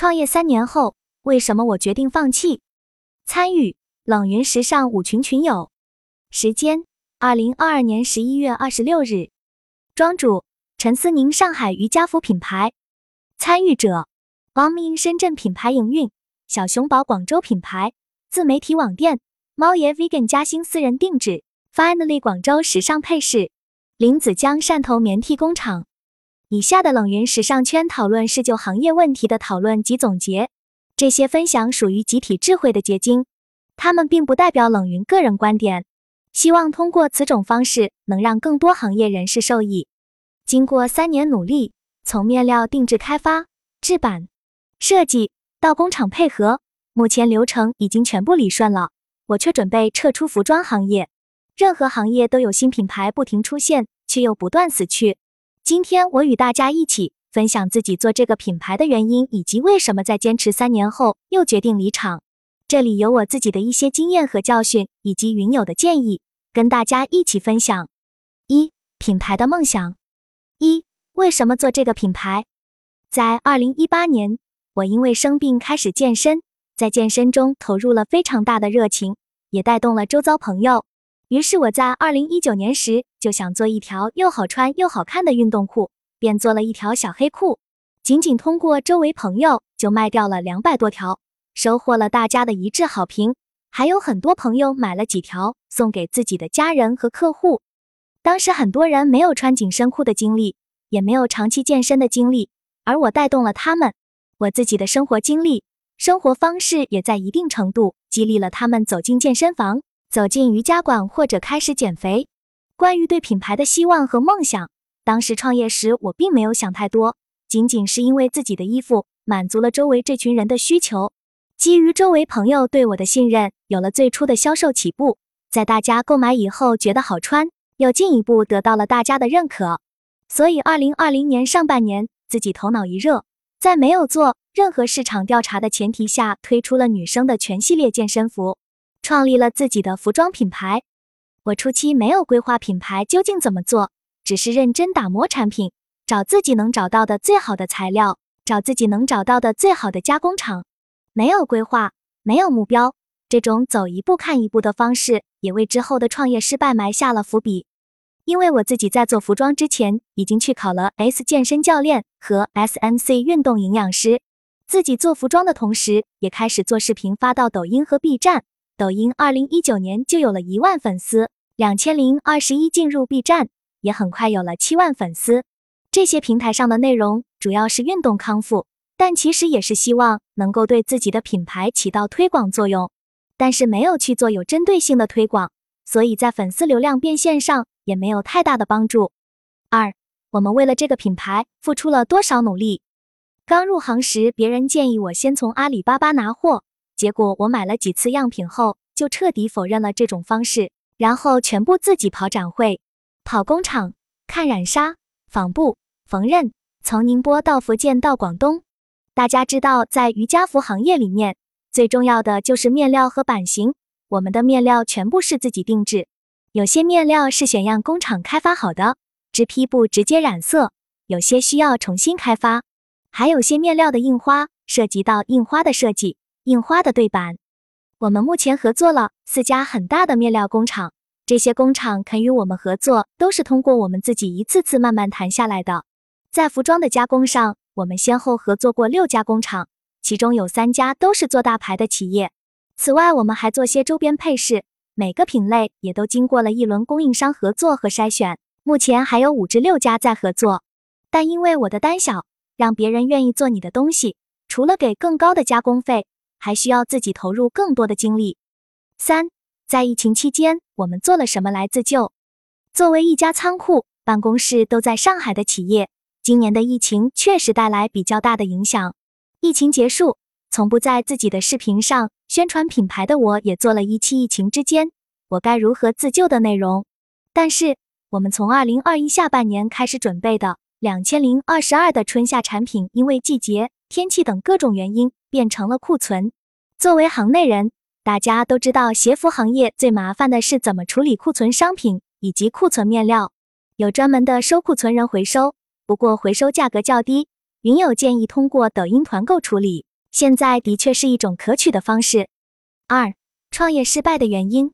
创业三年后，为什么我决定放弃？参与冷云时尚五群群友，时间二零二二年十一月二十六日，庄主陈思宁，上海瑜伽服品牌，参与者王明深圳品牌营运，小熊宝广州品牌，自媒体网店，猫爷 vegan 嘉兴私人定制，finally 广州时尚配饰，林子江汕头棉 T 工厂。以下的冷云时尚圈讨论是就行业问题的讨论及总结，这些分享属于集体智慧的结晶，他们并不代表冷云个人观点。希望通过此种方式能让更多行业人士受益。经过三年努力，从面料定制开发、制版、设计到工厂配合，目前流程已经全部理顺了。我却准备撤出服装行业。任何行业都有新品牌不停出现，却又不断死去。今天我与大家一起分享自己做这个品牌的原因，以及为什么在坚持三年后又决定离场。这里有我自己的一些经验和教训，以及云友的建议，跟大家一起分享。一、品牌的梦想。一、为什么做这个品牌？在二零一八年，我因为生病开始健身，在健身中投入了非常大的热情，也带动了周遭朋友。于是我在二零一九年时就想做一条又好穿又好看的运动裤，便做了一条小黑裤。仅仅通过周围朋友就卖掉了两百多条，收获了大家的一致好评。还有很多朋友买了几条送给自己的家人和客户。当时很多人没有穿紧身裤的经历，也没有长期健身的经历，而我带动了他们。我自己的生活经历、生活方式也在一定程度激励了他们走进健身房。走进瑜伽馆或者开始减肥。关于对品牌的希望和梦想，当时创业时我并没有想太多，仅仅是因为自己的衣服满足了周围这群人的需求。基于周围朋友对我的信任，有了最初的销售起步。在大家购买以后觉得好穿，又进一步得到了大家的认可。所以，二零二零年上半年，自己头脑一热，在没有做任何市场调查的前提下，推出了女生的全系列健身服。创立了自己的服装品牌。我初期没有规划品牌究竟怎么做，只是认真打磨产品，找自己能找到的最好的材料，找自己能找到的最好的加工厂。没有规划，没有目标，这种走一步看一步的方式，也为之后的创业失败埋下了伏笔。因为我自己在做服装之前，已经去考了 S 健身教练和 SNC 运动营养师，自己做服装的同时，也开始做视频发到抖音和 B 站。抖音二零一九年就有了一万粉丝，两千零二十一进入 B 站，也很快有了七万粉丝。这些平台上的内容主要是运动康复，但其实也是希望能够对自己的品牌起到推广作用，但是没有去做有针对性的推广，所以在粉丝流量变现上也没有太大的帮助。二，我们为了这个品牌付出了多少努力？刚入行时，别人建议我先从阿里巴巴拿货。结果我买了几次样品后，就彻底否认了这种方式，然后全部自己跑展会、跑工厂、看染纱、纺布、缝纫，从宁波到福建到广东。大家知道，在瑜伽服行业里面，最重要的就是面料和版型。我们的面料全部是自己定制，有些面料是选样工厂开发好的，织坯布直接染色；有些需要重新开发，还有些面料的印花涉及到印花的设计。印花的对版，我们目前合作了四家很大的面料工厂，这些工厂肯与我们合作，都是通过我们自己一次次慢慢谈下来的。在服装的加工上，我们先后合作过六家工厂，其中有三家都是做大牌的企业。此外，我们还做些周边配饰，每个品类也都经过了一轮供应商合作和筛选。目前还有五至六家在合作，但因为我的单小，让别人愿意做你的东西，除了给更高的加工费。还需要自己投入更多的精力。三，在疫情期间，我们做了什么来自救？作为一家仓库、办公室都在上海的企业，今年的疫情确实带来比较大的影响。疫情结束，从不在自己的视频上宣传品牌的我，也做了一期疫情之间我该如何自救的内容。但是，我们从二零二一下半年开始准备的两千零二十二的春夏产品，因为季节、天气等各种原因。变成了库存。作为行内人，大家都知道鞋服行业最麻烦的是怎么处理库存商品以及库存面料，有专门的收库存人回收，不过回收价格较低。云友建议通过抖音团购处理，现在的确是一种可取的方式。二、创业失败的原因，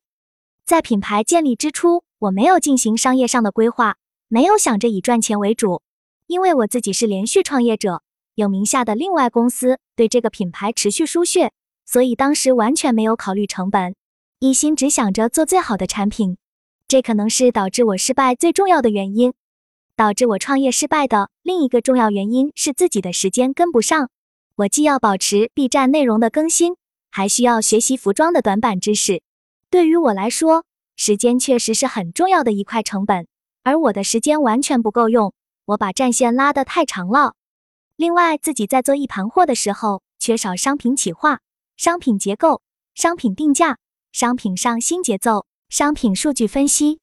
在品牌建立之初，我没有进行商业上的规划，没有想着以赚钱为主，因为我自己是连续创业者，有名下的另外公司对这个品牌持续输血，所以当时完全没有考虑成本，一心只想着做最好的产品。这可能是导致我失败最重要的原因。导致我创业失败的另一个重要原因是自己的时间跟不上。我既要保持 B 站内容的更新，还需要学习服装的短板知识。对于我来说，时间确实是很重要的一块成本，而我的时间完全不够用，我把战线拉得太长了。另外，自己在做一盘货的时候，缺少商品企划、商品结构、商品定价、商品上新节奏。商品数据分析，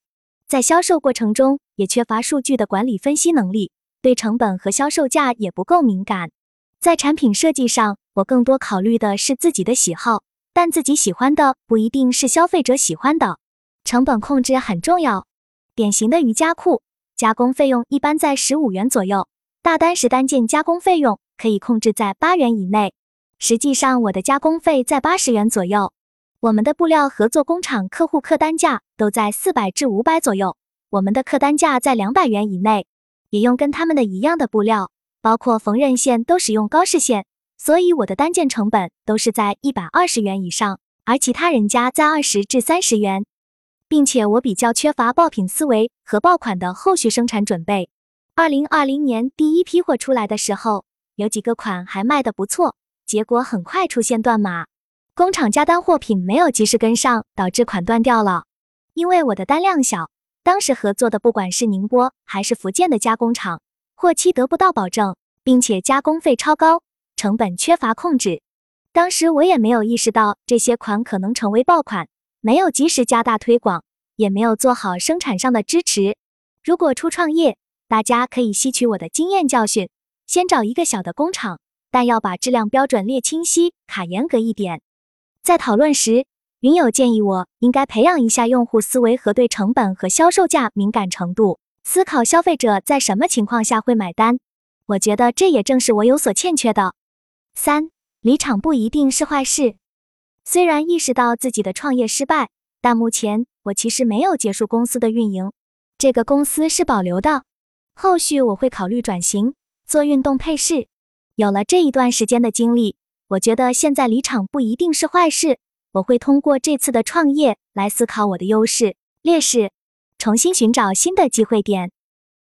在销售过程中也缺乏数据的管理分析能力，对成本和销售价也不够敏感。在产品设计上，我更多考虑的是自己的喜好，但自己喜欢的不一定是消费者喜欢的。成本控制很重要。典型的瑜伽裤加工费用一般在十五元左右，大单时单件加工费用可以控制在八元以内。实际上，我的加工费在八十元左右。我们的布料合作工厂客户客单价都在四百至五百左右，我们的客单价在两百元以内，也用跟他们的一样的布料，包括缝纫线都使用高氏线，所以我的单件成本都是在一百二十元以上，而其他人家在二十至三十元，并且我比较缺乏爆品思维和爆款的后续生产准备。二零二零年第一批货出来的时候，有几个款还卖得不错，结果很快出现断码。工厂加单货品没有及时跟上，导致款断掉了。因为我的单量小，当时合作的不管是宁波还是福建的加工厂，货期得不到保证，并且加工费超高，成本缺乏控制。当时我也没有意识到这些款可能成为爆款，没有及时加大推广，也没有做好生产上的支持。如果初创业，大家可以吸取我的经验教训，先找一个小的工厂，但要把质量标准列清晰，卡严格一点。在讨论时，云友建议我应该培养一下用户思维和对成本和销售价敏感程度，思考消费者在什么情况下会买单。我觉得这也正是我有所欠缺的。三，离场不一定是坏事。虽然意识到自己的创业失败，但目前我其实没有结束公司的运营，这个公司是保留的。后续我会考虑转型做运动配饰。有了这一段时间的经历。我觉得现在离场不一定是坏事。我会通过这次的创业来思考我的优势、劣势，重新寻找新的机会点。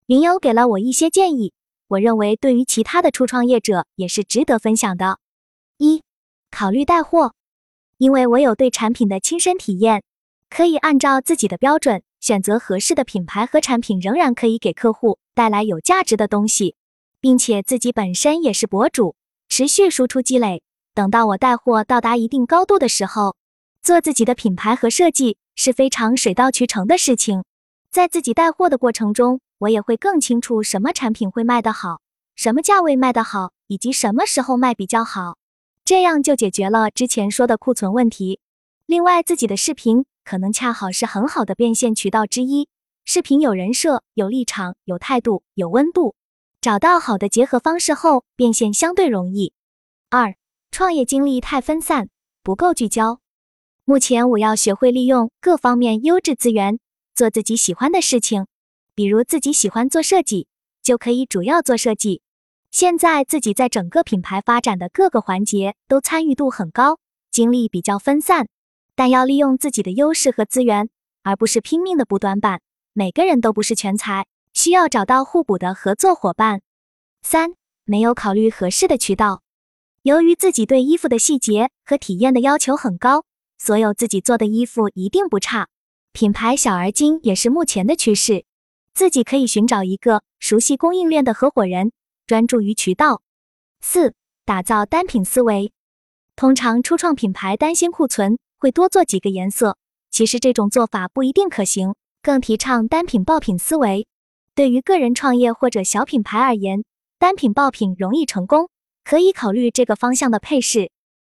云友给了我一些建议，我认为对于其他的初创业者也是值得分享的。一、考虑带货，因为我有对产品的亲身体验，可以按照自己的标准选择合适的品牌和产品，仍然可以给客户带来有价值的东西，并且自己本身也是博主，持续输出积累。等到我带货到达一定高度的时候，做自己的品牌和设计是非常水到渠成的事情。在自己带货的过程中，我也会更清楚什么产品会卖得好，什么价位卖得好，以及什么时候卖比较好，这样就解决了之前说的库存问题。另外，自己的视频可能恰好是很好的变现渠道之一。视频有人设、有立场、有态度、有温度，找到好的结合方式后，变现相对容易。二。创业精力太分散，不够聚焦。目前我要学会利用各方面优质资源，做自己喜欢的事情。比如自己喜欢做设计，就可以主要做设计。现在自己在整个品牌发展的各个环节都参与度很高，精力比较分散。但要利用自己的优势和资源，而不是拼命的补短板。每个人都不是全才，需要找到互补的合作伙伴。三，没有考虑合适的渠道。由于自己对衣服的细节和体验的要求很高，所有自己做的衣服一定不差。品牌小而精也是目前的趋势，自己可以寻找一个熟悉供应链的合伙人，专注于渠道。四、打造单品思维。通常初创品牌担心库存，会多做几个颜色。其实这种做法不一定可行，更提倡单品爆品思维。对于个人创业或者小品牌而言，单品爆品容易成功。可以考虑这个方向的配饰。